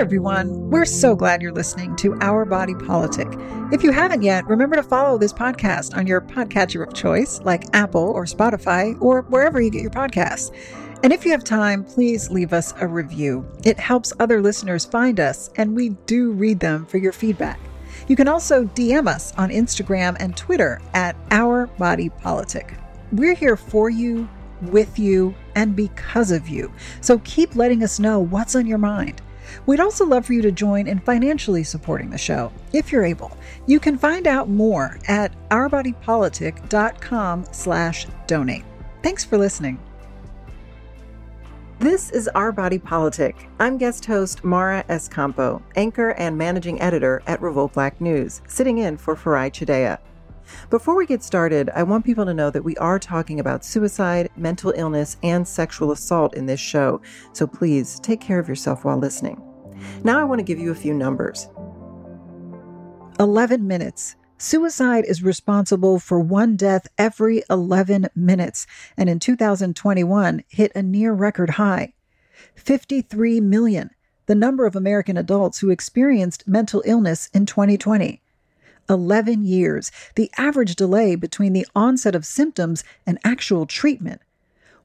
everyone. We're so glad you're listening to Our Body Politic. If you haven't yet, remember to follow this podcast on your podcatcher of choice, like Apple or Spotify or wherever you get your podcasts. And if you have time, please leave us a review. It helps other listeners find us, and we do read them for your feedback. You can also DM us on Instagram and Twitter at Our Body Politic. We're here for you, with you, and because of you. So keep letting us know what's on your mind. We'd also love for you to join in financially supporting the show, if you're able. You can find out more at ourbodypolitic.com slash donate. Thanks for listening. This is Our Body Politic. I'm guest host Mara S. Campo, anchor and managing editor at Revolt Black News, sitting in for Farai Chideya. Before we get started, I want people to know that we are talking about suicide, mental illness, and sexual assault in this show, so please take care of yourself while listening. Now I want to give you a few numbers 11 minutes. Suicide is responsible for one death every 11 minutes, and in 2021 hit a near record high. 53 million, the number of American adults who experienced mental illness in 2020. 11 years, the average delay between the onset of symptoms and actual treatment.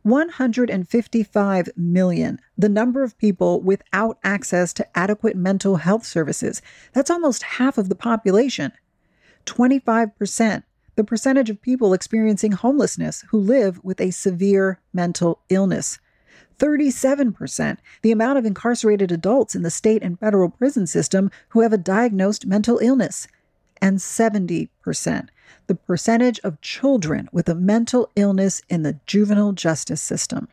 155 million, the number of people without access to adequate mental health services. That's almost half of the population. 25%, the percentage of people experiencing homelessness who live with a severe mental illness. 37%, the amount of incarcerated adults in the state and federal prison system who have a diagnosed mental illness and 70%, the percentage of children with a mental illness in the juvenile justice system.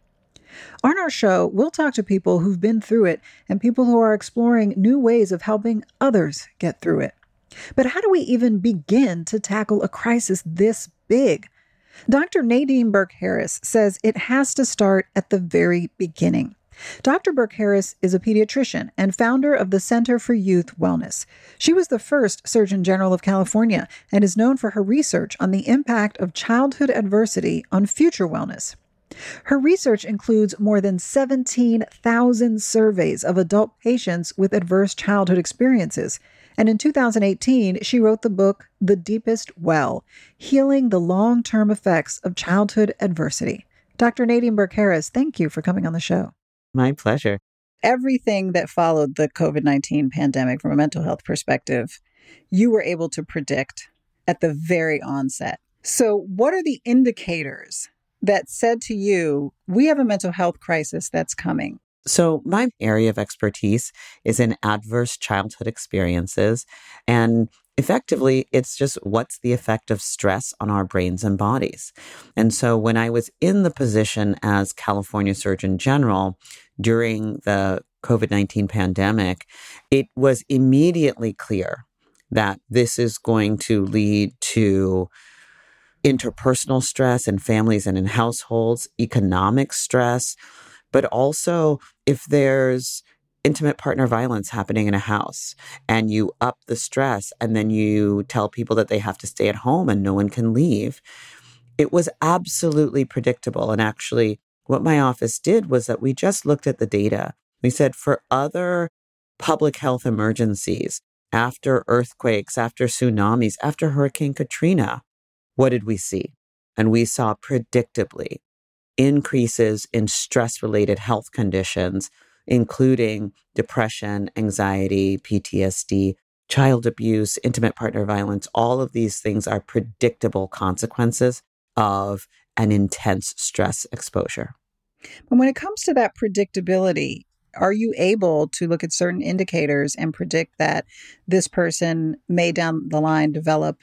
On our show, we'll talk to people who've been through it and people who are exploring new ways of helping others get through it. But how do we even begin to tackle a crisis this big? Dr. Nadine Burke Harris says it has to start at the very beginning. Dr. Burke Harris is a pediatrician and founder of the Center for Youth Wellness. She was the first Surgeon General of California and is known for her research on the impact of childhood adversity on future wellness. Her research includes more than 17,000 surveys of adult patients with adverse childhood experiences. And in 2018, she wrote the book The Deepest Well Healing the Long Term Effects of Childhood Adversity. Dr. Nadine Burke Harris, thank you for coming on the show. My pleasure. Everything that followed the COVID 19 pandemic from a mental health perspective, you were able to predict at the very onset. So, what are the indicators that said to you, we have a mental health crisis that's coming? So, my area of expertise is in adverse childhood experiences. And effectively, it's just what's the effect of stress on our brains and bodies. And so, when I was in the position as California Surgeon General, during the COVID 19 pandemic, it was immediately clear that this is going to lead to interpersonal stress in families and in households, economic stress, but also if there's intimate partner violence happening in a house and you up the stress and then you tell people that they have to stay at home and no one can leave. It was absolutely predictable. And actually, what my office did was that we just looked at the data. We said for other public health emergencies, after earthquakes, after tsunamis, after Hurricane Katrina, what did we see? And we saw predictably increases in stress related health conditions, including depression, anxiety, PTSD, child abuse, intimate partner violence. All of these things are predictable consequences of an intense stress exposure. But when it comes to that predictability, are you able to look at certain indicators and predict that this person may down the line develop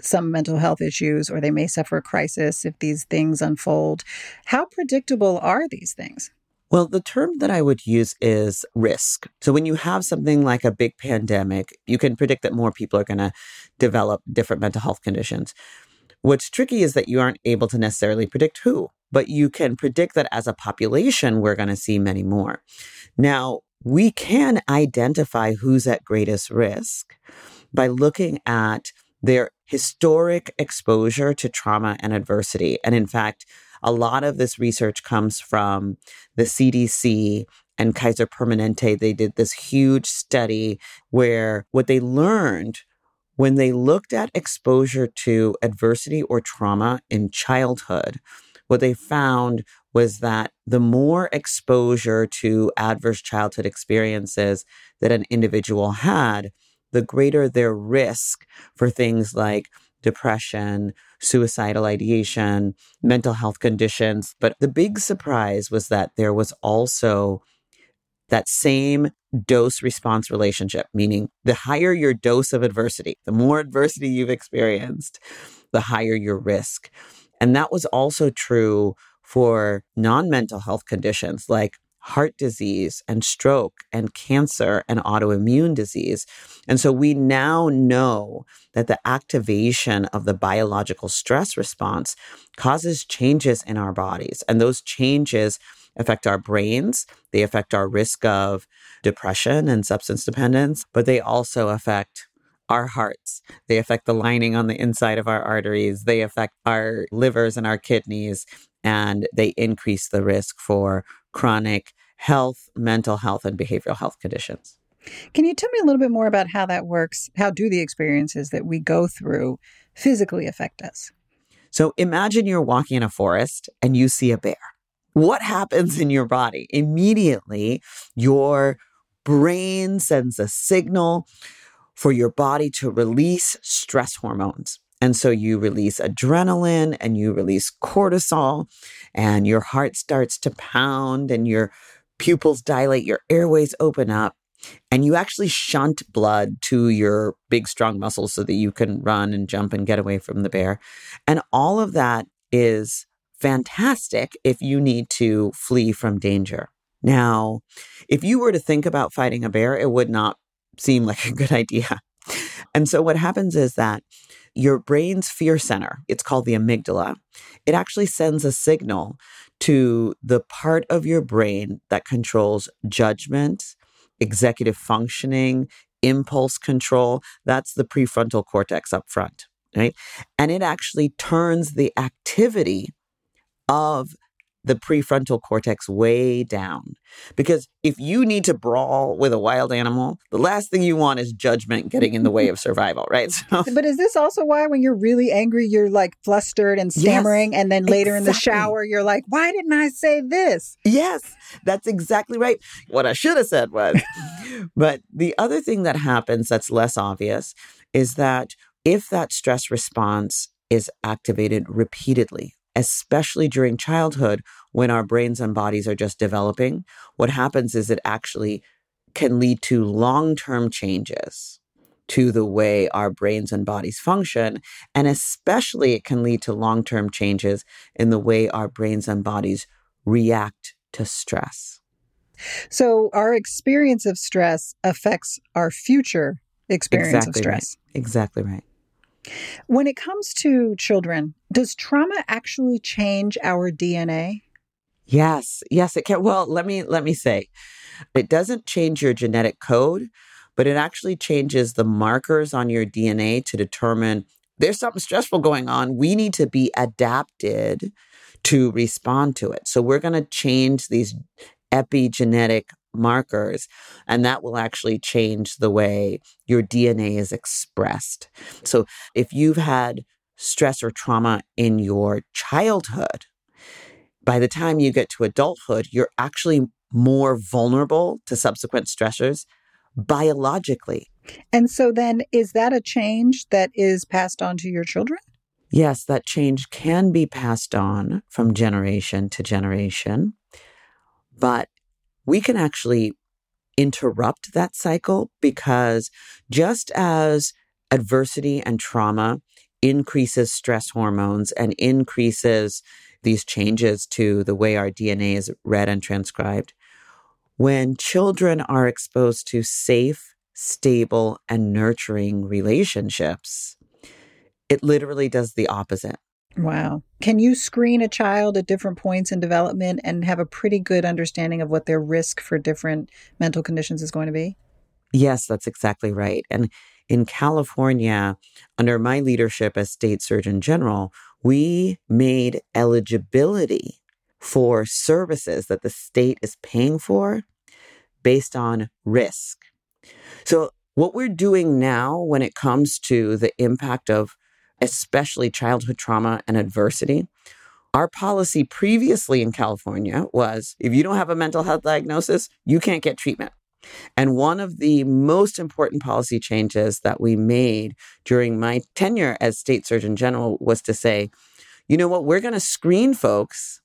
some mental health issues or they may suffer a crisis if these things unfold? How predictable are these things? Well, the term that I would use is risk. So when you have something like a big pandemic, you can predict that more people are going to develop different mental health conditions. What's tricky is that you aren't able to necessarily predict who, but you can predict that as a population, we're going to see many more. Now, we can identify who's at greatest risk by looking at their historic exposure to trauma and adversity. And in fact, a lot of this research comes from the CDC and Kaiser Permanente. They did this huge study where what they learned when they looked at exposure to adversity or trauma in childhood, what they found was that the more exposure to adverse childhood experiences that an individual had, the greater their risk for things like depression, suicidal ideation, mental health conditions. But the big surprise was that there was also that same dose response relationship, meaning the higher your dose of adversity, the more adversity you've experienced, the higher your risk. And that was also true for non mental health conditions like heart disease and stroke and cancer and autoimmune disease. And so we now know that the activation of the biological stress response causes changes in our bodies. And those changes affect our brains, they affect our risk of depression and substance dependence, but they also affect our hearts. They affect the lining on the inside of our arteries. They affect our livers and our kidneys, and they increase the risk for chronic health, mental health, and behavioral health conditions. Can you tell me a little bit more about how that works? How do the experiences that we go through physically affect us? So imagine you're walking in a forest and you see a bear. What happens in your body? Immediately, your brain sends a signal for your body to release stress hormones. And so you release adrenaline and you release cortisol, and your heart starts to pound, and your pupils dilate, your airways open up, and you actually shunt blood to your big, strong muscles so that you can run and jump and get away from the bear. And all of that is fantastic if you need to flee from danger. Now, if you were to think about fighting a bear, it would not seem like a good idea. And so what happens is that your brain's fear center, it's called the amygdala, it actually sends a signal to the part of your brain that controls judgment, executive functioning, impulse control. That's the prefrontal cortex up front, right? And it actually turns the activity of the prefrontal cortex way down. Because if you need to brawl with a wild animal, the last thing you want is judgment getting in the way of survival, right? So, but is this also why when you're really angry, you're like flustered and stammering, yes, and then later exactly. in the shower, you're like, why didn't I say this? Yes, that's exactly right. What I should have said was. but the other thing that happens that's less obvious is that if that stress response is activated repeatedly especially during childhood when our brains and bodies are just developing, what happens is it actually can lead to long term changes to the way our brains and bodies function. And especially, it can lead to long term changes in the way our brains and bodies react to stress. So, our experience of stress affects our future experience exactly of stress. Right. Exactly right. When it comes to children, does trauma actually change our DNA? Yes, yes, it can. Well, let me let me say, it doesn't change your genetic code, but it actually changes the markers on your DNA to determine there's something stressful going on. We need to be adapted to respond to it. So we're going to change these epigenetic markers, and that will actually change the way your DNA is expressed. So if you've had stress or trauma in your childhood, by the time you get to adulthood, you're actually more vulnerable to subsequent stressors biologically. And so then is that a change that is passed on to your children? Yes, that change can be passed on from generation to generation. But we can actually interrupt that cycle because just as adversity and trauma increases stress hormones and increases these changes to the way our DNA is read and transcribed, when children are exposed to safe, stable, and nurturing relationships, it literally does the opposite. Wow. Can you screen a child at different points in development and have a pretty good understanding of what their risk for different mental conditions is going to be? Yes, that's exactly right. And in California, under my leadership as state surgeon general, we made eligibility for services that the state is paying for based on risk. So, what we're doing now when it comes to the impact of especially childhood trauma and adversity, our policy previously in California was if you don't have a mental health diagnosis, you can't get treatment. And one of the most important policy changes that we made during my tenure as state surgeon general was to say, you know what, we're going to screen folks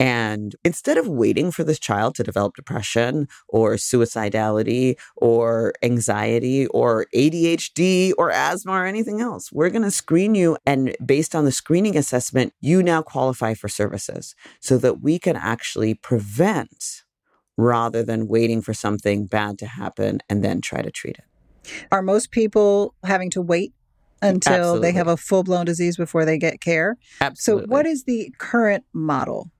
and instead of waiting for this child to develop depression or suicidality or anxiety or ADHD or asthma or anything else, we're going to screen you. And based on the screening assessment, you now qualify for services so that we can actually prevent rather than waiting for something bad to happen and then try to treat it. Are most people having to wait until Absolutely. they have a full blown disease before they get care? Absolutely. So, what is the current model?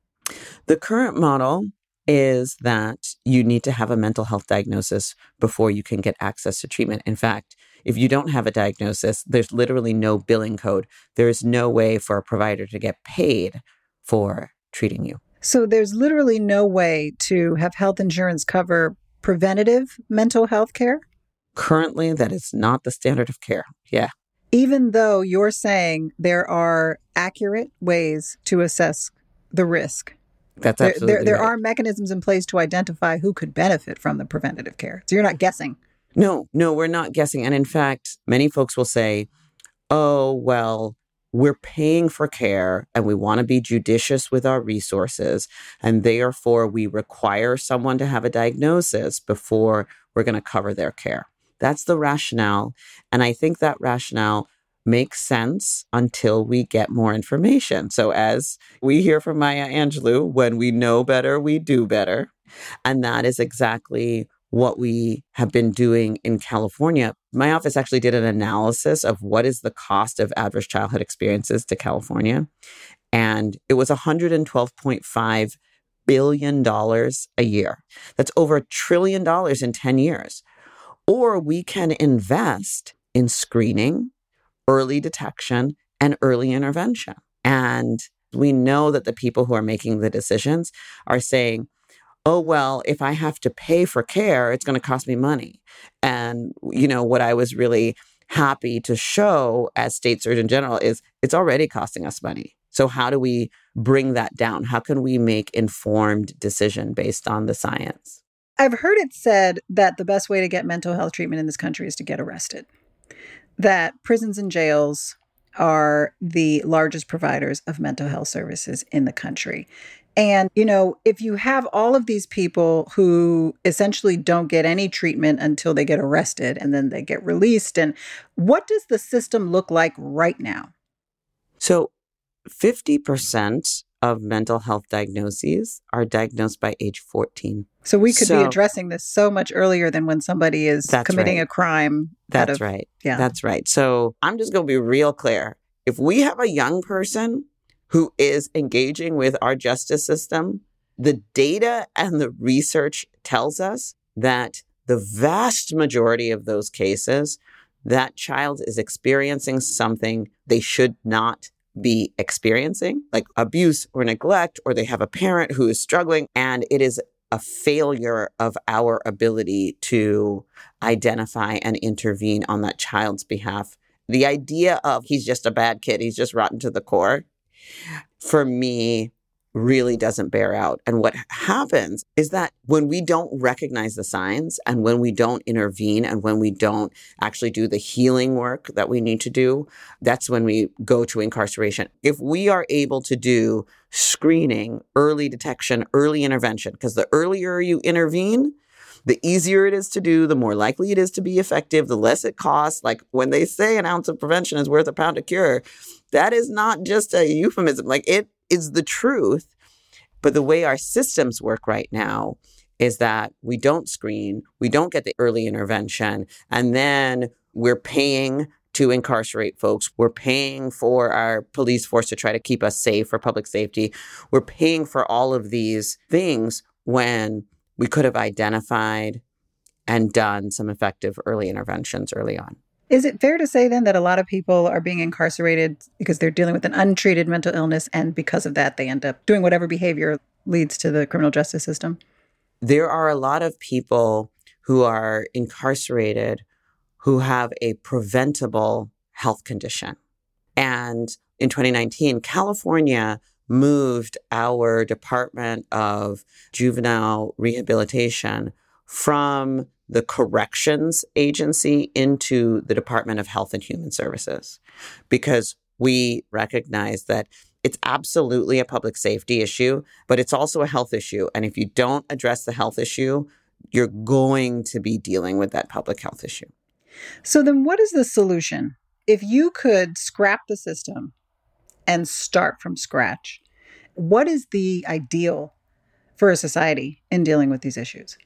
The current model is that you need to have a mental health diagnosis before you can get access to treatment. In fact, if you don't have a diagnosis, there's literally no billing code. There is no way for a provider to get paid for treating you. So there's literally no way to have health insurance cover preventative mental health care? Currently, that is not the standard of care. Yeah. Even though you're saying there are accurate ways to assess the risk. That's absolutely there, there, there right. are mechanisms in place to identify who could benefit from the preventative care. So you're not guessing. No, no, we're not guessing. And in fact, many folks will say, oh, well, we're paying for care and we want to be judicious with our resources. And therefore, we require someone to have a diagnosis before we're going to cover their care. That's the rationale. And I think that rationale makes sense until we get more information. So, as we hear from Maya Angelou, when we know better, we do better. And that is exactly what we have been doing in California. My office actually did an analysis of what is the cost of adverse childhood experiences to California. And it was $112.5 billion a year. That's over a trillion dollars in 10 years. Or we can invest in screening, early detection, and early intervention. And we know that the people who are making the decisions are saying, oh, well, if I have to pay for care, it's going to cost me money. And, you know, what I was really happy to show as state surgeon general is it's already costing us money. So, how do we bring that down? How can we make informed decision based on the science? I've heard it said that the best way to get mental health treatment in this country is to get arrested. That prisons and jails are the largest providers of mental health services in the country. And, you know, if you have all of these people who essentially don't get any treatment until they get arrested and then they get released, and what does the system look like right now? So, 50% of mental health diagnoses are diagnosed by age 14. So, we could so, be addressing this so much earlier than when somebody is committing right. a crime. That's of, right. Yeah. That's right. So, I'm just going to be real clear. If we have a young person who is engaging with our justice system, the data and the research tells us that the vast majority of those cases, that child is experiencing something they should not be experiencing, like abuse or neglect, or they have a parent who is struggling, and it is a failure of our ability to identify and intervene on that child's behalf. The idea of he's just a bad kid, he's just rotten to the core, for me really doesn't bear out. And what happens is that when we don't recognize the signs and when we don't intervene and when we don't actually do the healing work that we need to do, that's when we go to incarceration. If we are able to do screening, early detection, early intervention, because the earlier you intervene, the easier it is to do, the more likely it is to be effective, the less it costs. Like when they say an ounce of prevention is worth a pound of cure, that is not just a euphemism. Like it is the truth. But the way our systems work right now is that we don't screen, we don't get the early intervention, and then we're paying to incarcerate folks. We're paying for our police force to try to keep us safe for public safety. We're paying for all of these things when we could have identified and done some effective early interventions early on. Is it fair to say then that a lot of people are being incarcerated because they're dealing with an untreated mental illness and because of that they end up doing whatever behavior leads to the criminal justice system? There are a lot of people who are incarcerated who have a preventable health condition. And in 2019, California moved our Department of Juvenile Rehabilitation from the corrections agency into the Department of Health and Human Services because we recognize that it's absolutely a public safety issue, but it's also a health issue. And if you don't address the health issue, you're going to be dealing with that public health issue. So, then what is the solution? If you could scrap the system and start from scratch, what is the ideal for a society in dealing with these issues?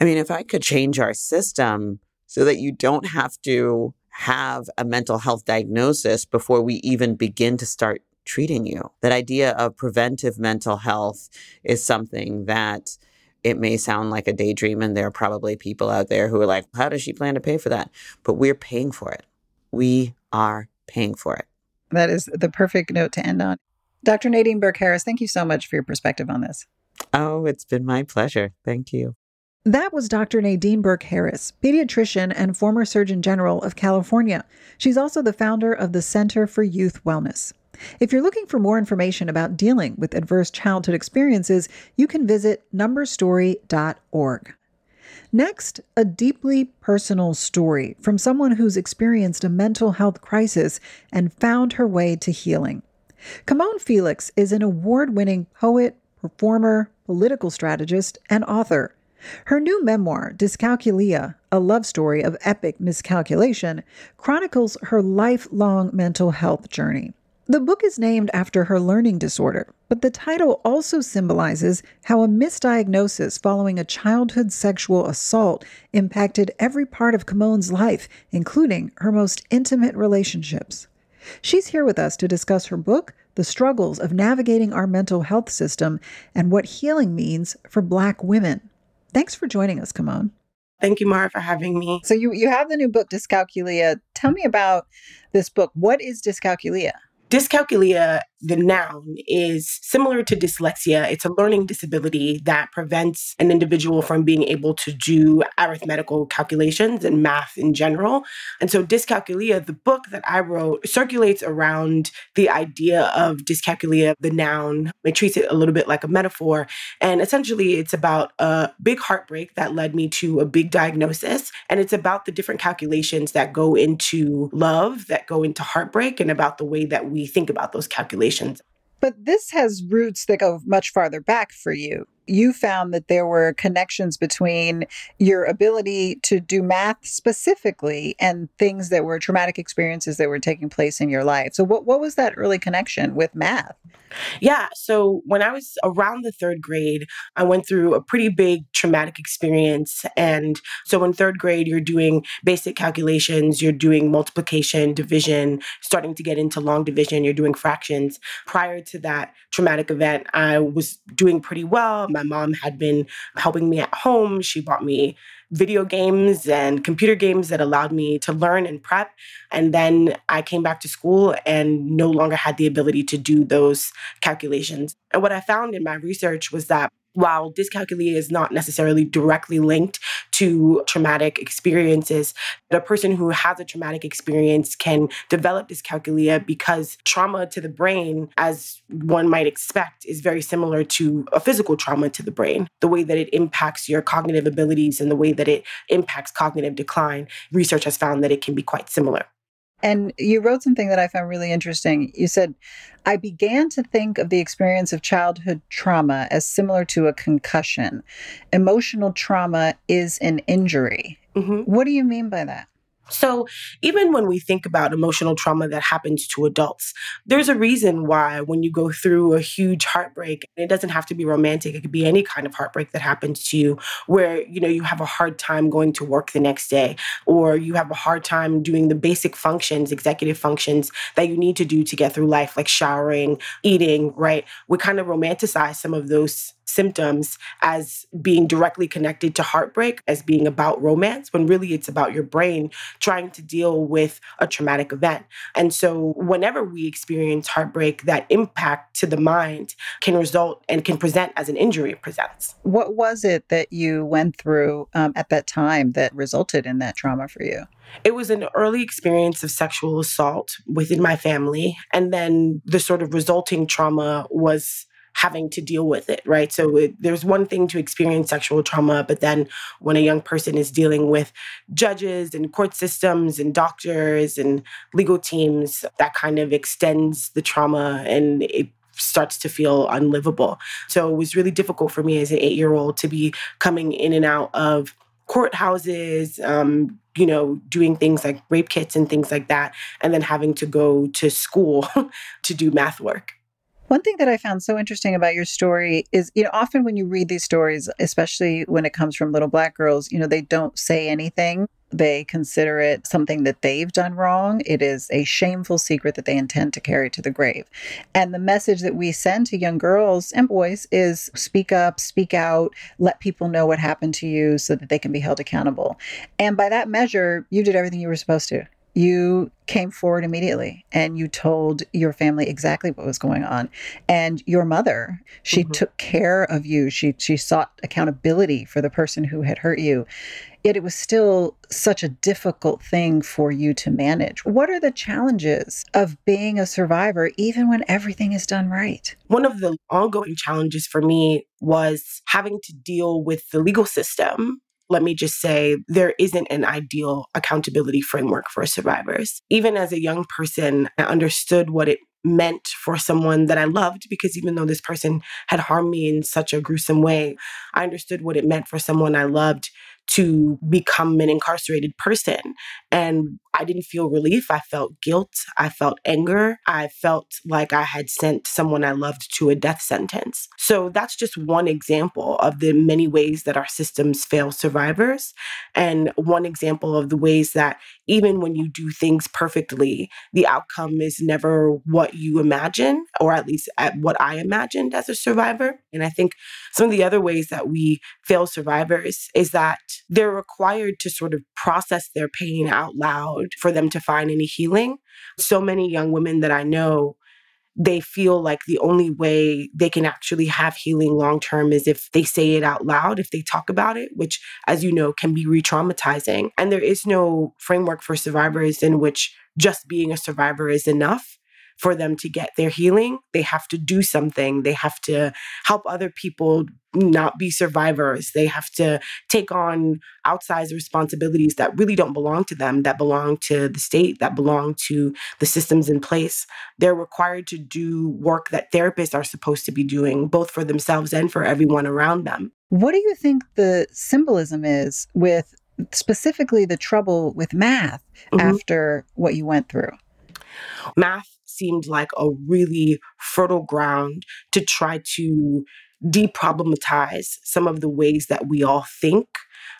I mean, if I could change our system so that you don't have to have a mental health diagnosis before we even begin to start treating you. That idea of preventive mental health is something that it may sound like a daydream, and there are probably people out there who are like, how does she plan to pay for that? But we're paying for it. We are paying for it. That is the perfect note to end on. Dr. Nadine Burke Harris, thank you so much for your perspective on this. Oh, it's been my pleasure. Thank you. That was Dr. Nadine Burke Harris, pediatrician and former Surgeon General of California. She's also the founder of the Center for Youth Wellness. If you're looking for more information about dealing with adverse childhood experiences, you can visit numberstory.org. Next, a deeply personal story from someone who's experienced a mental health crisis and found her way to healing. Camonghne Felix is an award winning poet, performer, political strategist, and author. Her new memoir, Dyscalculia, a love story of epic miscalculation, chronicles her lifelong mental health journey. The book is named after her learning disorder, but the title also symbolizes how a misdiagnosis following a childhood sexual assault impacted every part of Camonghne's life, including her most intimate relationships. She's here with us to discuss her book, the struggles of navigating our mental health system, and what healing means for Black women. Thanks for joining us, Camonghne. Thank you, Mara, for having me. So you, you have the new book, Dyscalculia. Tell me about this book. What is Dyscalculia? Dyscalculia, the noun, is similar to dyslexia. It's a learning disability that prevents an individual from being able to do arithmetical calculations and math in general. And so, Dyscalculia, the book that I wrote, circulates around the idea of dyscalculia, the noun. It treats it a little bit like a metaphor. And essentially, it's about a big heartbreak that led me to a big diagnosis. And it's about the different calculations that go into love, that go into heartbreak, and about the way that we think about those calculations. But this has roots that go much farther back for you you found that there were connections between your ability to do math specifically and things that were traumatic experiences that were taking place in your life. So, what, what was that early connection with math? Yeah. So, when I was around the third grade, I went through a pretty big traumatic experience. And so, in third grade, you're doing basic calculations, you're doing multiplication, division, starting to get into long division, you're doing fractions. Prior to that traumatic event, I was doing pretty well my mom had been helping me at home. She bought me video games and computer games that allowed me to learn and prep. And then I came back to school and no longer had the ability to do those calculations. And what I found in my research was that while dyscalculia is not necessarily directly linked to traumatic experiences, a person who has a traumatic experience can develop dyscalculia because trauma to the brain, as one might expect, is very similar to a physical trauma to the brain. The way that it impacts your cognitive abilities and the way that it impacts cognitive decline, research has found that it can be quite similar. And you wrote something that I found really interesting. You said, I began to think of the experience of childhood trauma as similar to a concussion. Emotional trauma is an injury. Mm-hmm. What do you mean by that? So, even when we think about emotional trauma that happens to adults, there's a reason why when you go through a huge heartbreak, it doesn't have to be romantic, it could be any kind of heartbreak that happens to you where, you know, you have a hard time going to work the next day or you have a hard time doing the basic functions, executive functions that you need to do to get through life like showering, eating, right? We kind of romanticize some of those symptoms as being directly connected to heartbreak, as being about romance, when really it's about your brain trying to deal with a traumatic event. And so, whenever we experience heartbreak, that impact to the mind can result and can present as an injury presents. What was it that you went through um, at that time that resulted in that trauma for you? It was an early experience of sexual assault within my family. And then the sort of resulting trauma was having to deal with it, right? So it, there's one thing to experience sexual trauma, but then when a young person is dealing with judges and court systems and doctors and legal teams, that kind of extends the trauma and it starts to feel unlivable. So it was really difficult for me as an eight year old to be coming in and out of courthouses, um, you know, doing things like rape kits and things like that, and then having to go to school to do math work. One thing that I found so interesting about your story is, you know, often when you read these stories, especially when it comes from little black girls, you know, they don't say anything. They consider it something that they've done wrong. It is a shameful secret that they intend to carry to the grave. And the message that we send to young girls and boys is speak up, speak out, let people know what happened to you so that they can be held accountable. And by that measure, you did everything you were supposed to you came forward immediately and you told your family exactly what was going on. And your mother she mm-hmm. took care of you. She she sought accountability for the person who had hurt you. Yet it was still such a difficult thing for you to manage. What are the challenges of being a survivor even when everything is done right? One of the ongoing challenges for me was having to deal with the legal system let me just say there isn't an ideal accountability framework for survivors. Even as a young person, I understood what it meant for someone that I loved because even though this person had harmed me in such a gruesome way, I understood what it meant for someone I loved to become an incarcerated person. And I didn't feel relief. I felt guilt. I felt anger. I felt like I had sent someone I loved to a death sentence. So that's just one example of the many ways that our systems fail survivors. And one example of the ways that even when you do things perfectly, the outcome is never what you imagine, or at least at what I imagined as a survivor. And I think some of the other ways that we fail survivors is that they're required to sort of process their pain out loud for them to find any healing. So many young women that I know they feel like the only way they can actually have healing long term is if they say it out loud, if they talk about it, which, as you know, can be re traumatizing. And there is no framework for survivors in which just being a survivor is enough for them to get their healing. They have to do something. They have to help other people not be survivors. They have to take on outsized responsibilities that really don't belong to them, that belong to the state, that belong to the systems in place. They're required to do work that therapists are supposed to be doing, both for themselves and for everyone around them. What do you think the symbolism is with specifically the trouble with math mm-hmm. after what you went through? Math seemed like a really fertile ground to try to deproblematize some of the ways that we all think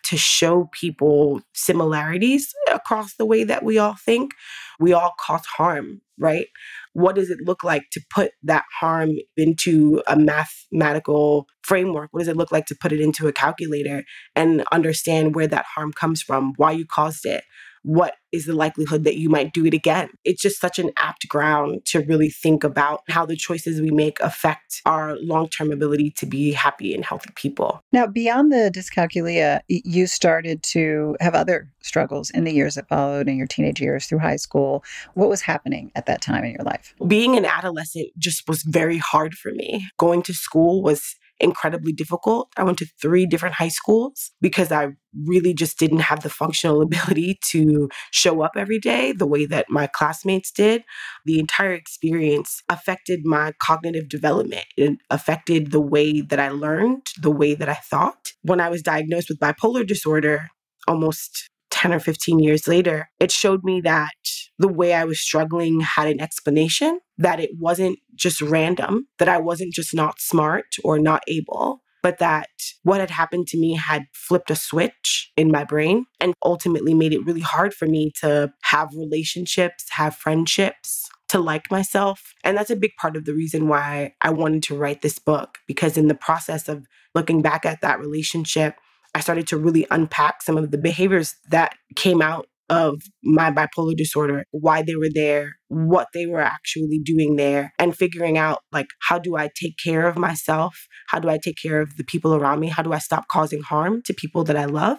to show people similarities across the way that we all think. We all cause harm, right? What does it look like to put that harm into a mathematical framework? What does it look like to put it into a calculator and understand where that harm comes from, why you caused it? What is the likelihood that you might do it again? It's just such an apt ground to really think about how the choices we make affect our long term ability to be happy and healthy people. Now, beyond the dyscalculia, you started to have other struggles in the years that followed in your teenage years through high school. What was happening at that time in your life? Being an adolescent just was very hard for me. Going to school was incredibly difficult. I went to three different high schools because I really just didn't have the functional ability to show up every day the way that my classmates did. The entire experience affected my cognitive development. It affected the way that I learned, the way that I thought. When I was diagnosed with bipolar disorder, almost 10 or 15 years later, it showed me that the way I was struggling had an explanation, that it wasn't just random, that I wasn't just not smart or not able, but that what had happened to me had flipped a switch in my brain and ultimately made it really hard for me to have relationships, have friendships, to like myself. And that's a big part of the reason why I wanted to write this book, because in the process of looking back at that relationship, I started to really unpack some of the behaviors that came out of my bipolar disorder, why they were there, what they were actually doing there, and figuring out like, how do I take care of myself? How do I take care of the people around me? How do I stop causing harm to people that I love?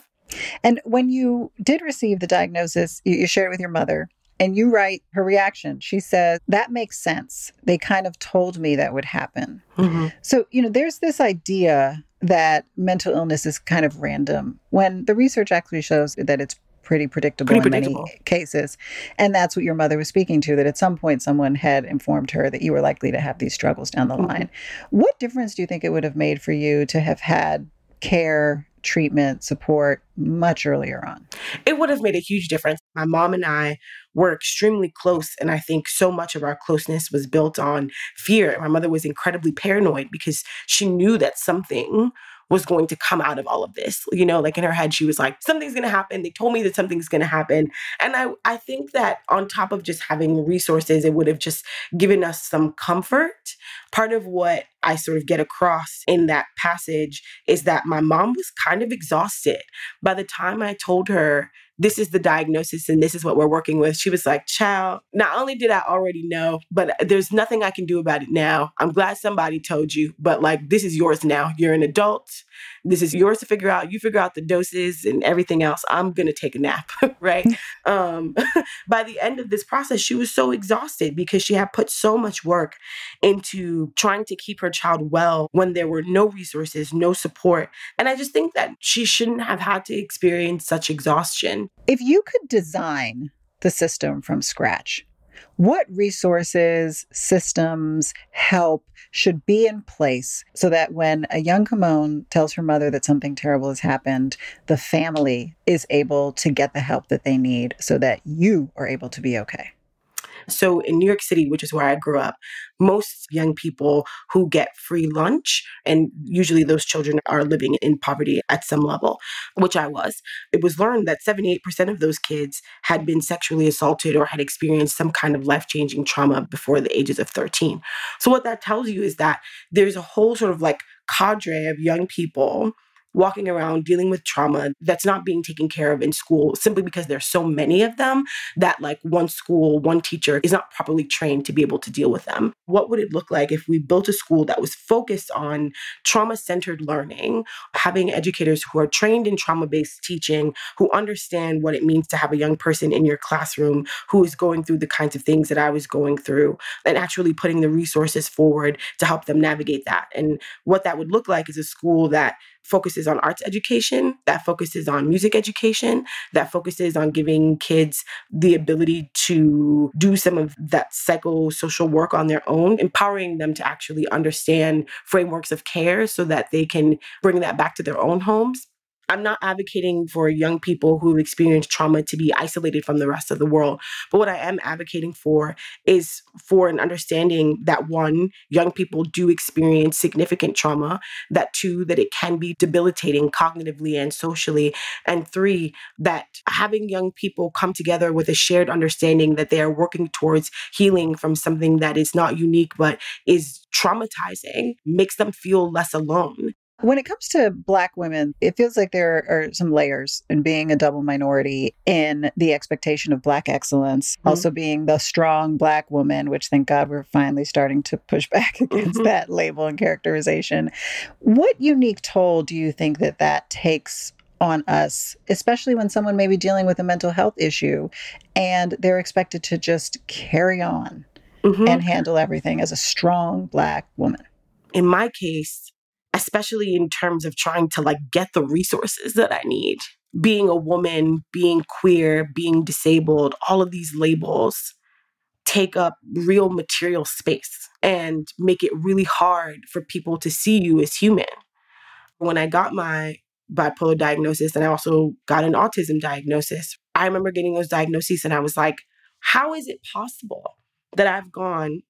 And when you did receive the diagnosis, you shared it with your mother. And you write her reaction. She says, That makes sense. They kind of told me that would happen. Mm-hmm. So, you know, there's this idea that mental illness is kind of random when the research actually shows that it's pretty predictable pretty in predictable. many cases. And that's what your mother was speaking to that at some point someone had informed her that you were likely to have these struggles down the mm-hmm. line. What difference do you think it would have made for you to have had care, treatment, support much earlier on? It would have made a huge difference. My mom and I were extremely close. And I think so much of our closeness was built on fear. My mother was incredibly paranoid because she knew that something was going to come out of all of this. You know, like in her head, she was like, something's going to happen. They told me that something's going to happen. And I, I think that on top of just having resources, it would have just given us some comfort. Part of what I sort of get across in that passage is that my mom was kind of exhausted. By the time I told her this is the diagnosis and this is what we're working with. She was like, Child, not only did I already know, but there's nothing I can do about it now. I'm glad somebody told you, but like, this is yours now. You're an adult. This is yours to figure out. You figure out the doses and everything else. I'm going to take a nap, right? um, by the end of this process, she was so exhausted because she had put so much work into trying to keep her child well when there were no resources, no support. And I just think that she shouldn't have had to experience such exhaustion. If you could design the system from scratch, what resources, systems, help should be in place so that when a young Camonghne tells her mother that something terrible has happened, the family is able to get the help that they need so that you are able to be okay? So in New York City, which is where I grew up, most young people who get free lunch, and usually those children are living in poverty at some level, which I was, it was learned that 78% of those kids had been sexually assaulted or had experienced some kind of life changing trauma before the ages of 13. So what that tells you is that there's a whole sort of like cadre of young people walking around dealing with trauma that's not being taken care of in school simply because there's so many of them that like one school, one teacher is not properly trained to be able to deal with them. What would it look like if we built a school that was focused on trauma centered learning, having educators who are trained in trauma based teaching, who understand what it means to have a young person in your classroom who is going through the kinds of things that I was going through, and actually putting the resources forward to help them navigate that. And what that would look like is a school that focuses on arts education, that focuses on music education, that focuses on giving kids the ability to do some of that psychosocial work on their own, empowering them to actually understand frameworks of care so that they can bring that back to their own homes. I'm not advocating for young people who experience trauma to be isolated from the rest of the world. But what I am advocating for is for an understanding that one, young people do experience significant trauma, that two, that it can be debilitating cognitively and socially, and three, that having young people come together with a shared understanding that they are working towards healing from something that is not unique but is traumatizing makes them feel less alone. When it comes to Black women, it feels like there are some layers in being a double minority in the expectation of Black excellence, mm-hmm. also being the strong Black woman, which thank God we're finally starting to push back against mm-hmm. that label and characterization. What unique toll do you think that that takes on us, especially when someone may be dealing with a mental health issue and they're expected to just carry on mm-hmm. and handle everything as a strong Black woman? In my case, especially in terms of trying to like get the resources that I need. Being a woman, being queer, being disabled, all of these labels take up real material space and make it really hard for people to see you as human. When I got my bipolar diagnosis and I also got an autism diagnosis, I remember getting those diagnoses and I was like, how is it possible that I've gone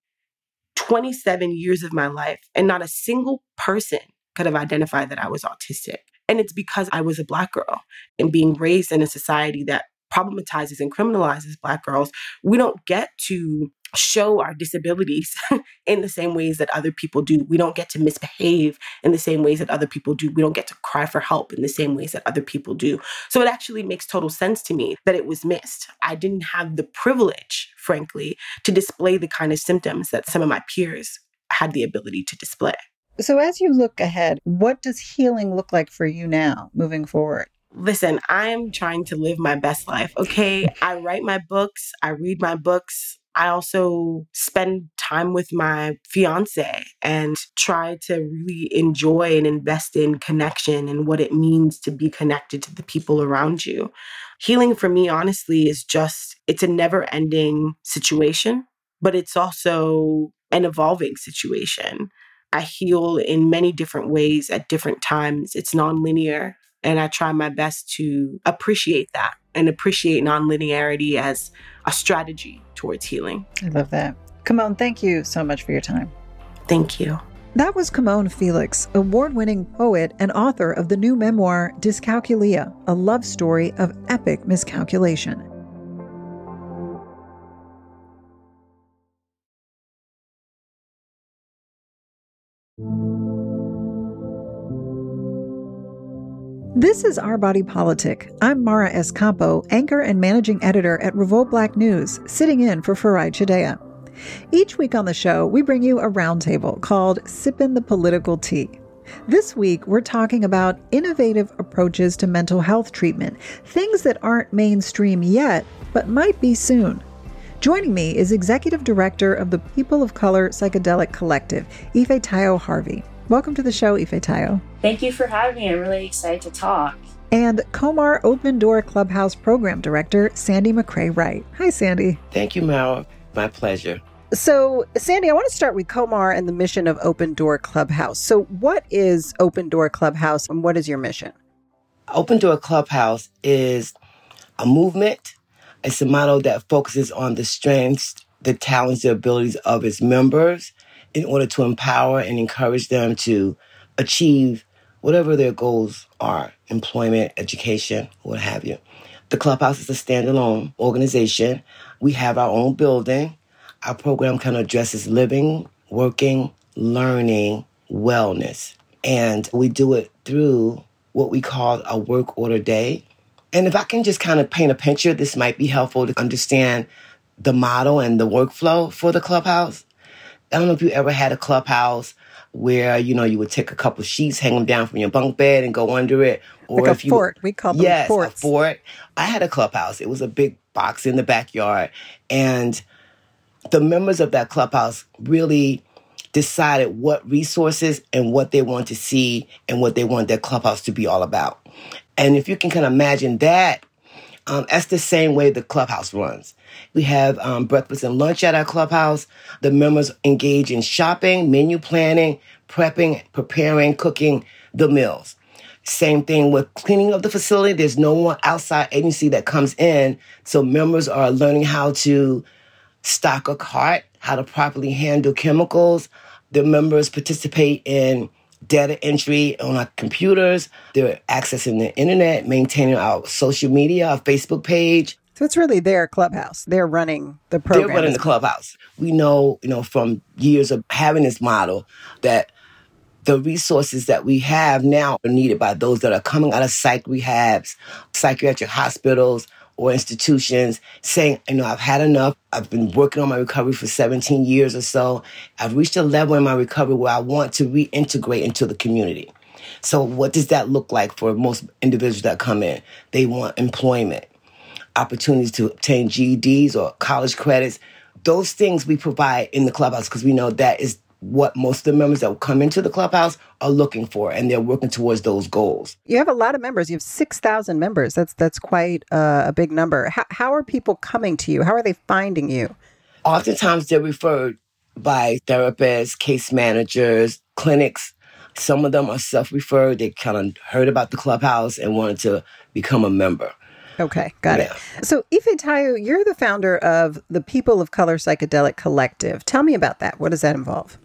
27 years of my life and not a single person could have identified that I was autistic. And it's because I was a Black girl and being raised in a society that problematizes and criminalizes Black girls, we don't get to show our disabilities in the same ways that other people do. We don't get to misbehave in the same ways that other people do. We don't get to cry for help in the same ways that other people do. So it actually makes total sense to me that it was missed. I didn't have the privilege, frankly, to display the kind of symptoms that some of my peers had the ability to display. So, as you look ahead, what does healing look like for you now moving forward? Listen, I'm trying to live my best life, okay? I write my books, I read my books, I also spend time with my fiance and try to really enjoy and invest in connection and what it means to be connected to the people around you. Healing for me, honestly, is just, it's a never ending situation, but it's also an evolving situation. I heal in many different ways at different times. It's nonlinear. And I try my best to appreciate that and appreciate nonlinearity as a strategy towards healing. I love that. Camonghne, thank you so much for your time. Thank you. That was Camonghne Felix, award winning poet and author of the new memoir Dyscalculia, a love story of epic miscalculation. This is Our Body Politic. I'm Mara S. Campo, anchor and managing editor at Revolt Black News, sitting in for Farai Chideya. Each week on the show, we bring you a roundtable called Sippin' the Political Tea. This week, we're talking about innovative approaches to mental health treatment, things that aren't mainstream yet, but might be soon. Joining me is Executive Director of the People of Color Psychedelic Collective, Ifetayo Harvey. Welcome to the show, Ifetayo. Thank you for having me. I'm really excited to talk. And COMHAR Open Door Clubhouse Program Director, Sandy McCrae Wright. Hi, Sandy. Thank you, Mara. My pleasure. So, Sandy, I want to start with COMHAR and the mission of Open Door Clubhouse. So, what is Open Door Clubhouse and what is your mission? Open Door Clubhouse is a movement. It's a model that focuses on the strengths, the talents, the abilities of its members in order to empower and encourage them to achieve whatever their goals are employment, education, what have you. The clubhouse is a standalone organization. We have our own building. Our program kind of addresses living, working, learning, wellness. And we do it through what we call a work order day. And if I can just kind of paint a picture, this might be helpful to understand the model and the workflow for the clubhouse. I don't know if you ever had a clubhouse where you know you would take a couple sheets, hang them down from your bunk bed, and go under it, or like if you fort. We call them yes, forts. a fort. I had a clubhouse. It was a big box in the backyard, and the members of that clubhouse really decided what resources and what they want to see and what they want their clubhouse to be all about. And if you can kind of imagine that, um, that's the same way the clubhouse runs. We have um, breakfast and lunch at our clubhouse. The members engage in shopping, menu planning, prepping, preparing, cooking the meals. Same thing with cleaning of the facility. There's no one outside agency that comes in. So members are learning how to stock a cart, how to properly handle chemicals. The members participate in data entry on our computers. They're accessing the internet, maintaining our social media, our Facebook page. So it's really their clubhouse. They're running the program. They're running the clubhouse. We know, you know, from years of having this model that the resources that we have now are needed by those that are coming out of psych rehabs, psychiatric hospitals, or institutions saying, you know, I've had enough. I've been working on my recovery for 17 years or so. I've reached a level in my recovery where I want to reintegrate into the community. So what does that look like for most individuals that come in? They want employment opportunities to obtain GEDs or college credits. Those things we provide in the clubhouse because we know that is what most of the members that will come into the clubhouse are looking for, and they're working towards those goals. You have a lot of members. You have six thousand members. That's that's quite uh, a big number. How, how are people coming to you? How are they finding you? Oftentimes, they're referred by therapists, case managers, clinics. Some of them are self-referred. They kind of heard about the clubhouse and wanted to become a member. Okay, got yeah. it. So, Ifetayo, you're the founder of the People of Color Psychedelic Collective. Tell me about that. What does that involve?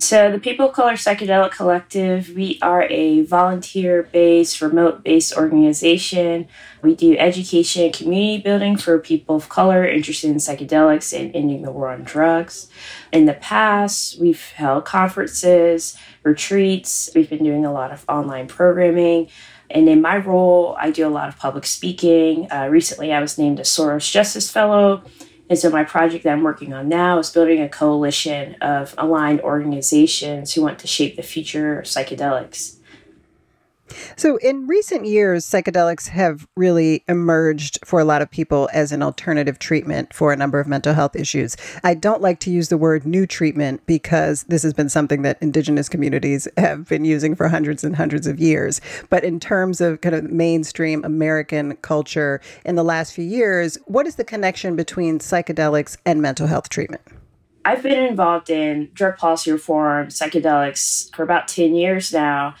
So, the People of Color Psychedelic Collective, we are a volunteer based, remote based organization. We do education and community building for people of color interested in psychedelics and ending the war on drugs. In the past, we've held conferences, retreats, we've been doing a lot of online programming. And in my role, I do a lot of public speaking. Uh, recently, I was named a Soros Justice Fellow and so, my project that I'm working on now is building a coalition of aligned organizations who want to shape the future of psychedelics. So, in recent years, psychedelics have really emerged for a lot of people as an alternative treatment for a number of mental health issues. I don't like to use the word new treatment because this has been something that indigenous communities have been using for hundreds and hundreds of years. But in terms of kind of mainstream American culture in the last few years, what is the connection between psychedelics and mental health treatment? I've been involved in drug policy reform, psychedelics for about 10 years now.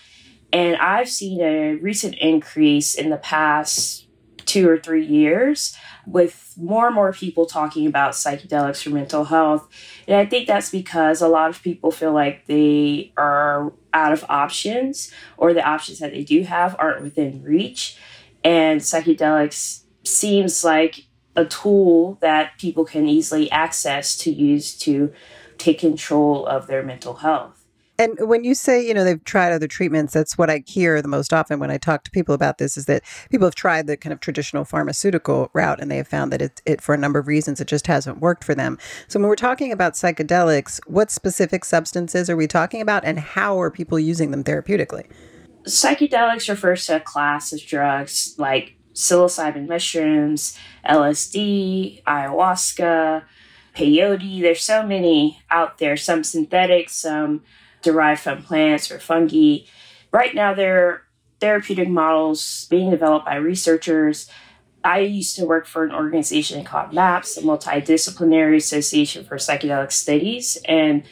And I've seen a recent increase in the past two or three years with more and more people talking about psychedelics for mental health. And I think that's because a lot of people feel like they are out of options or the options that they do have aren't within reach. And psychedelics seems like a tool that people can easily access to use to take control of their mental health. And when you say, you know, they've tried other treatments, that's what I hear the most often when I talk to people about this is that people have tried the kind of traditional pharmaceutical route and they have found that it, it for a number of reasons, it just hasn't worked for them. So when we're talking about psychedelics, what specific substances are we talking about and how are people using them therapeutically? Psychedelics refers to a class of drugs like psilocybin mushrooms, LSD, ayahuasca, peyote. There's so many out there, some synthetic, some derived from plants or fungi. Right now, there are therapeutic models being developed by researchers. I used to work for an organization called MAPS, the Multidisciplinary Association for Psychedelic Studies, and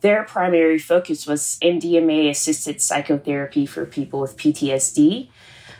their primary focus was MDMA assisted psychotherapy for people with PTSD.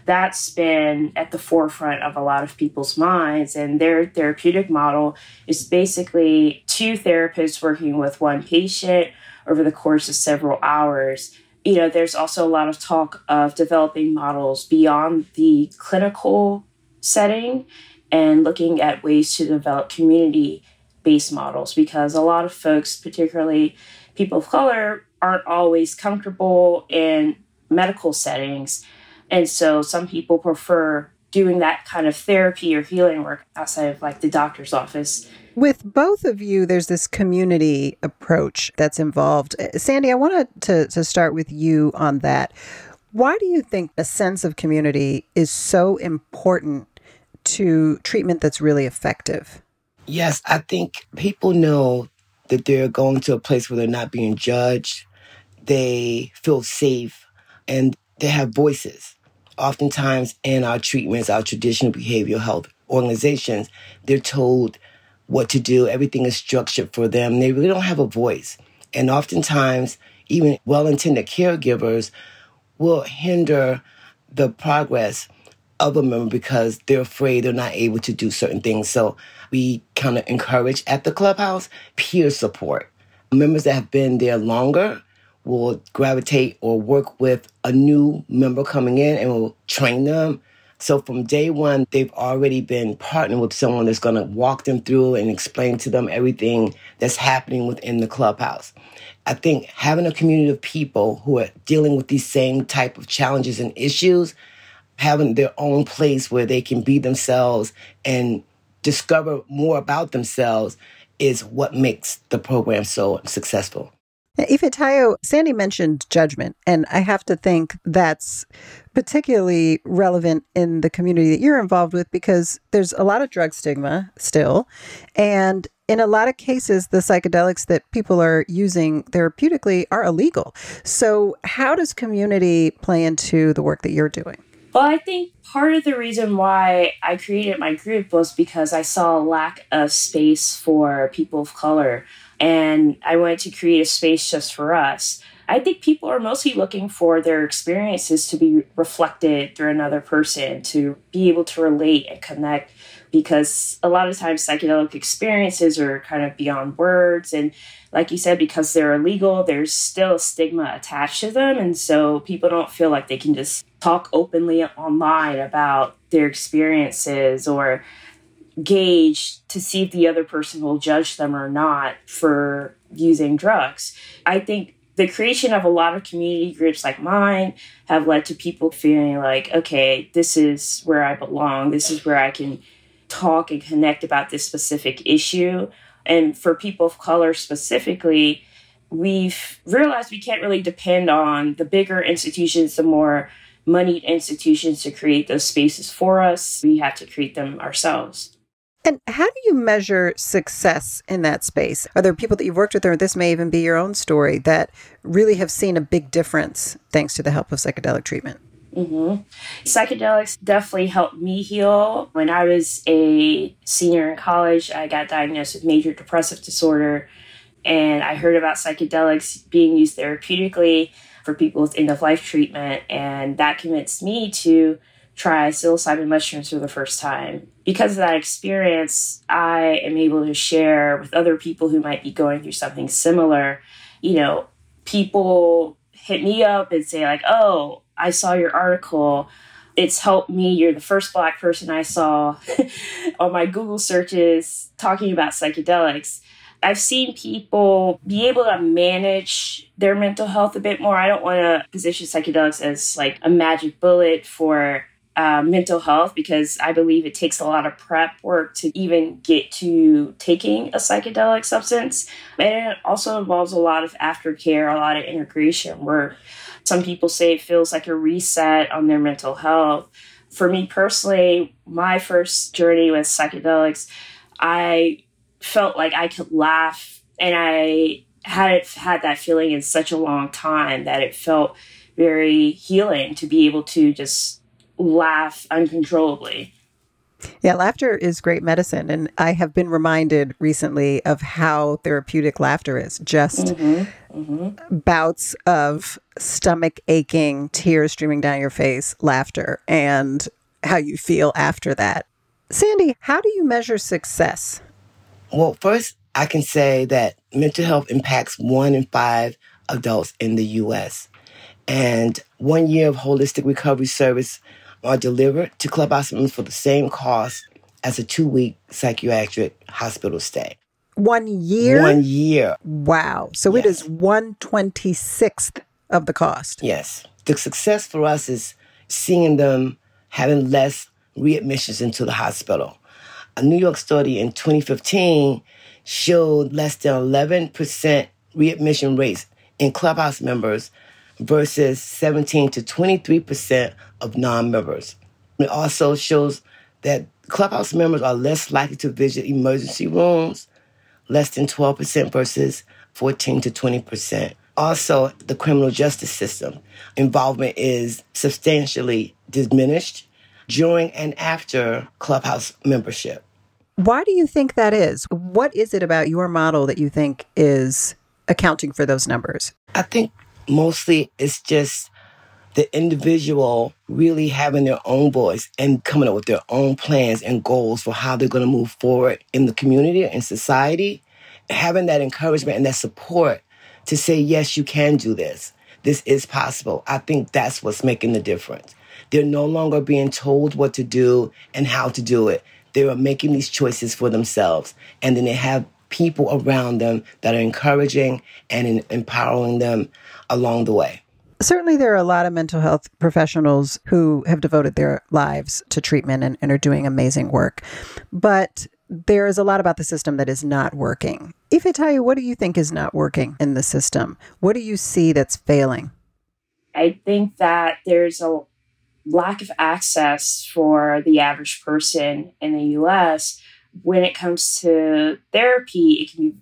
That's been at the forefront of a lot of people's minds, and their therapeutic model is basically two therapists working with one patient over the course of several hours. You know, there's also a lot of talk of developing models beyond the clinical setting and looking at ways to develop community based models because a lot of folks, particularly people of color, aren't always comfortable in medical settings. And so some people prefer doing that kind of therapy or healing work outside of like the doctor's office with both of you, there's this community approach that's involved. Uh, Sandy, I wanted to, to start with you on that. Why do you think a sense of community is so important to treatment that's really effective? Yes, I think people know that they're going to a place where they're not being judged. They feel safe and they have voices. Oftentimes in our treatments, our traditional behavioral health organizations, they're told what to do. Everything is structured for them. They really don't have a voice. And oftentimes, even well intended caregivers will hinder the progress of a member because they're afraid they're not able to do certain things. So we kind of encourage at the clubhouse peer support. Members that have been there longer will gravitate or work with a new member coming in and will train them so from day one, they've already been partnered with someone that's going to walk them through and explain to them everything that's happening within the clubhouse. I think having a community of people who are dealing with these same type of challenges and issues, having their own place where they can be themselves and discover more about themselves is what makes the program so successful. Ifetayo, Sandy mentioned judgment, and I have to think that's particularly relevant in the community that you're involved with because there's a lot of drug stigma still. And in a lot of cases, the psychedelics that people are using therapeutically are illegal. So, how does community play into the work that you're doing? Well, I think part of the reason why I created my group was because I saw a lack of space for people of color and I wanted to create a space just for us. I think people are mostly looking for their experiences to be reflected through another person, to be able to relate and connect because a lot of times psychedelic experiences are kind of beyond words. And like you said, because they're illegal, there's still a stigma attached to them. And so people don't feel like they can just talk openly online about their experiences or gauge to see if the other person will judge them or not for using drugs. I think the creation of a lot of community groups like mine have led to people feeling like, okay, this is where I belong. This is where I can talk and connect about this specific issue. And for people of color specifically, we've realized we can't really depend on the bigger institutions, the more moneyed institutions to create those spaces for us. We have to create them ourselves. And how do you measure success in that space? Are there people that you've worked with, or this may even be your own story, that really have seen a big difference thanks to the help of psychedelic treatment? Mm-hmm. Psychedelics definitely helped me heal. When I was a senior in college, I got diagnosed with major depressive disorder, and I heard about psychedelics being used therapeutically for people with end of life treatment, and that convinced me to try psilocybin mushrooms for the first time. Because of that experience, I am able to share with other people who might be going through something similar. You know, people hit me up and say, like, oh, I saw your article. It's helped me. You're the first Black person I saw on my Google searches talking about psychedelics. I've seen people be able to manage their mental health a bit more. I don't want to position psychedelics as like a magic bullet for uh, mental health because I believe it takes a lot of prep work to even get to taking a psychedelic substance. And it also involves a lot of aftercare, a lot of integration work. Some people say it feels like a reset on their mental health. For me personally, my first journey with psychedelics, I felt like I could laugh and I hadn't had that feeling in such a long time that it felt very healing to be able to just laugh uncontrollably. Yeah, laughter is great medicine. And I have been reminded recently of how therapeutic laughter is just mm-hmm, mm-hmm. bouts of stomach aching, tears streaming down your face, laughter, and how you feel after that. Sandy, how do you measure success? Well, first, I can say that mental health impacts one in five adults in the U.S. And one year of holistic recovery service are delivered to clubhouse members for the same cost as a two week psychiatric hospital stay. One year? One year. Wow. So yes. it is 126th of the cost. Yes. The success for us is seeing them having less readmissions into the hospital. A New York study in 2015 showed less than 11% readmission rates in clubhouse members versus 17 to 23% of non members. It also shows that clubhouse members are less likely to visit emergency rooms, less than 12% versus 14 to 20%. Also, the criminal justice system involvement is substantially diminished during and after clubhouse membership. Why do you think that is? What is it about your model that you think is accounting for those numbers? I think mostly it's just the individual really having their own voice and coming up with their own plans and goals for how they're going to move forward in the community and society. Having that encouragement and that support to say, yes, you can do this. This is possible. I think that's what's making the difference. They're no longer being told what to do and how to do it. They are making these choices for themselves. And then they have people around them that are encouraging and empowering them along the way. Certainly, there are a lot of mental health professionals who have devoted their lives to treatment and, and are doing amazing work. But there is a lot about the system that is not working. If I tell you, what do you think is not working in the system? What do you see that's failing? I think that there's a lack of access for the average person in the US when it comes to therapy. It can be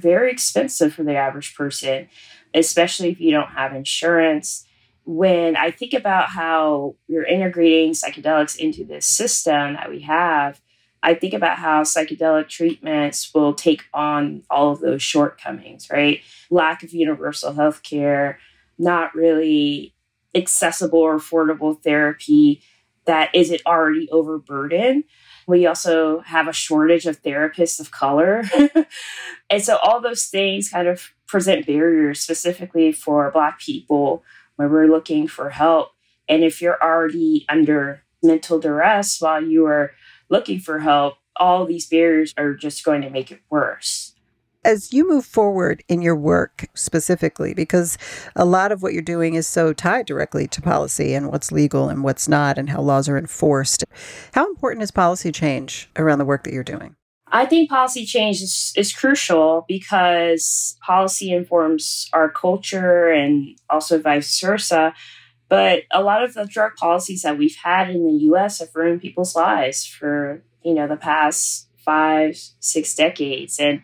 very expensive for the average person especially if you don't have insurance. When I think about how you're integrating psychedelics into this system that we have, I think about how psychedelic treatments will take on all of those shortcomings, right? Lack of universal health care, not really accessible or affordable therapy that isn't already overburdened. We also have a shortage of therapists of color. and so all those things kind of present barriers specifically for Black people when we're looking for help. And if you're already under mental duress while you are looking for help, all these barriers are just going to make it worse as you move forward in your work specifically, because a lot of what you're doing is so tied directly to policy and what's legal and what's not and how laws are enforced, how important is policy change around the work that you're doing? I think policy change is, is crucial because policy informs our culture and also vice versa. But a lot of the drug policies that we've had in the US have ruined people's lives for, you know, the past five, six decades. And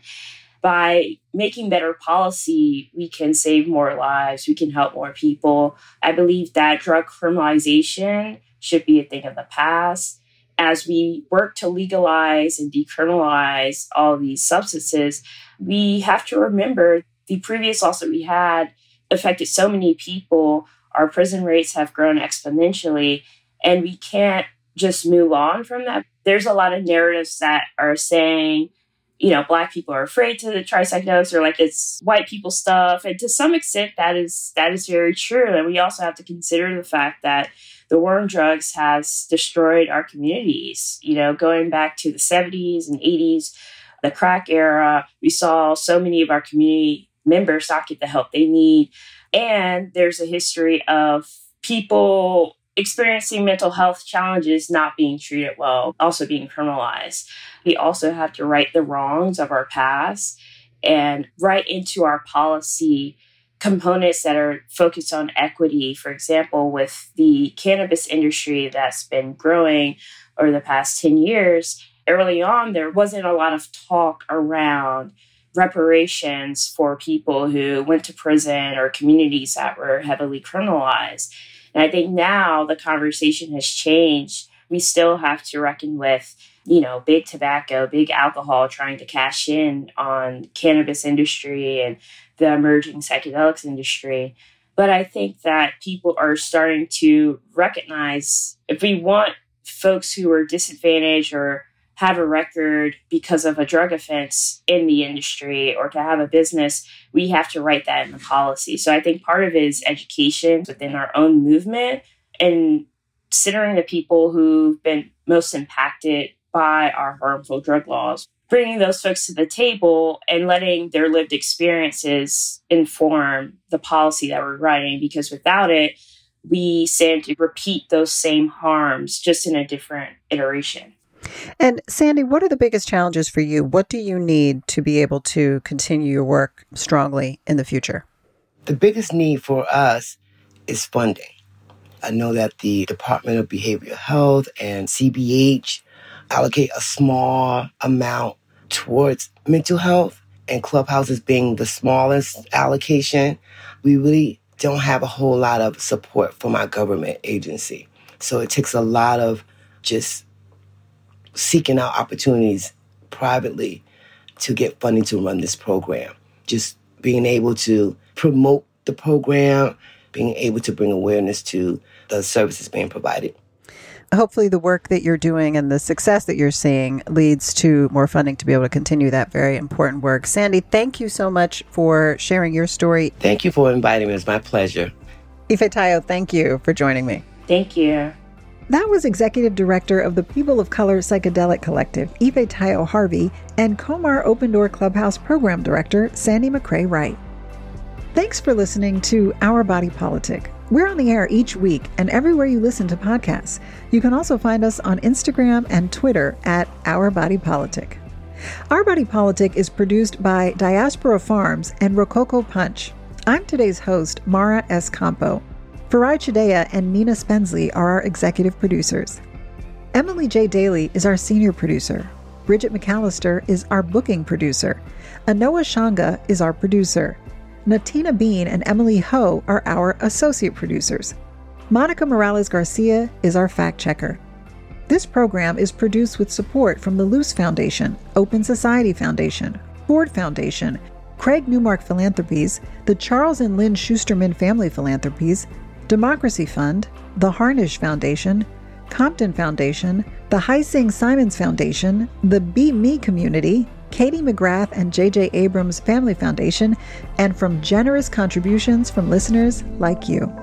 by making better policy, we can save more lives, we can help more people. I believe that drug criminalization should be a thing of the past. As we work to legalize and decriminalize all these substances, we have to remember the previous laws that we had affected so many people. Our prison rates have grown exponentially, and we can't just move on from that. There's a lot of narratives that are saying, you know, black people are afraid to try psychedelics or like it's white people stuff. And to some extent that is that is very true. And we also have to consider the fact that the war on drugs has destroyed our communities. You know, going back to the 70s and 80s, the crack era, we saw so many of our community members not get the help they need. And there's a history of people experiencing mental health challenges not being treated well, also being criminalized. We also have to right the wrongs of our past and write into our policy components that are focused on equity. For example, with the cannabis industry that's been growing over the past 10 years, early on, there wasn't a lot of talk around reparations for people who went to prison or communities that were heavily criminalized. And I think now the conversation has changed. We still have to reckon with, you know, big tobacco, big alcohol trying to cash in on cannabis industry and the emerging psychedelics industry. But I think that people are starting to recognize if we want folks who are disadvantaged or have a record because of a drug offense in the industry or to have a business, we have to write that in the policy. So I think part of it is education within our own movement and considering the people who've been most impacted by our harmful drug laws, bringing those folks to the table and letting their lived experiences inform the policy that we're writing, because without it, we stand to repeat those same harms just in a different iteration. And Sandy, what are the biggest challenges for you? What do you need to be able to continue your work strongly in the future? The biggest need for us is funding. I know that the Department of Behavioral Health and CBH allocate a small amount towards mental health, and Clubhouses being the smallest allocation, we really don't have a whole lot of support from our government agency. So it takes a lot of just seeking out opportunities privately to get funding to run this program. Just being able to promote the program, being able to bring awareness to the services being provided. Hopefully, the work that you're doing and the success that you're seeing leads to more funding to be able to continue that very important work. Sandy, thank you so much for sharing your story. Thank you for inviting me. It's my pleasure. Ifetayo, thank you for joining me. Thank you. That was Executive Director of the People of Color Psychedelic Collective, Ifetayo Harvey, and COMHAR Open Door Clubhouse Program Director, Sandy McCrae Wright. Thanks for listening to Our Body Politic. We're on the air each week and everywhere you listen to podcasts. You can also find us on Instagram and Twitter at Our Body Politic. Our Body Politic is produced by Diaspora Farms and Rococo Punch. I'm today's host, Mara S. Campo. Farai Chideya and Nina Spensley are our executive producers. Emily J. Daly is our senior producer. Bridget McAllister is our booking producer. Anoa Changa is our producer. Natina Bean and Emily Ho are our associate producers. Monica Morales Garcia is our fact checker. This program is produced with support from the Luce Foundation, Open Society Foundation, Ford Foundation, Craig Newmark Philanthropies, the Charles and Lynn Schusterman Family Philanthropies, Democracy Fund, the Harnisch Foundation, Compton Foundation, the Heising Simons Foundation, the BMe community, Katie McGrath and JJ Abrams Family Foundation, and from generous contributions from listeners like you.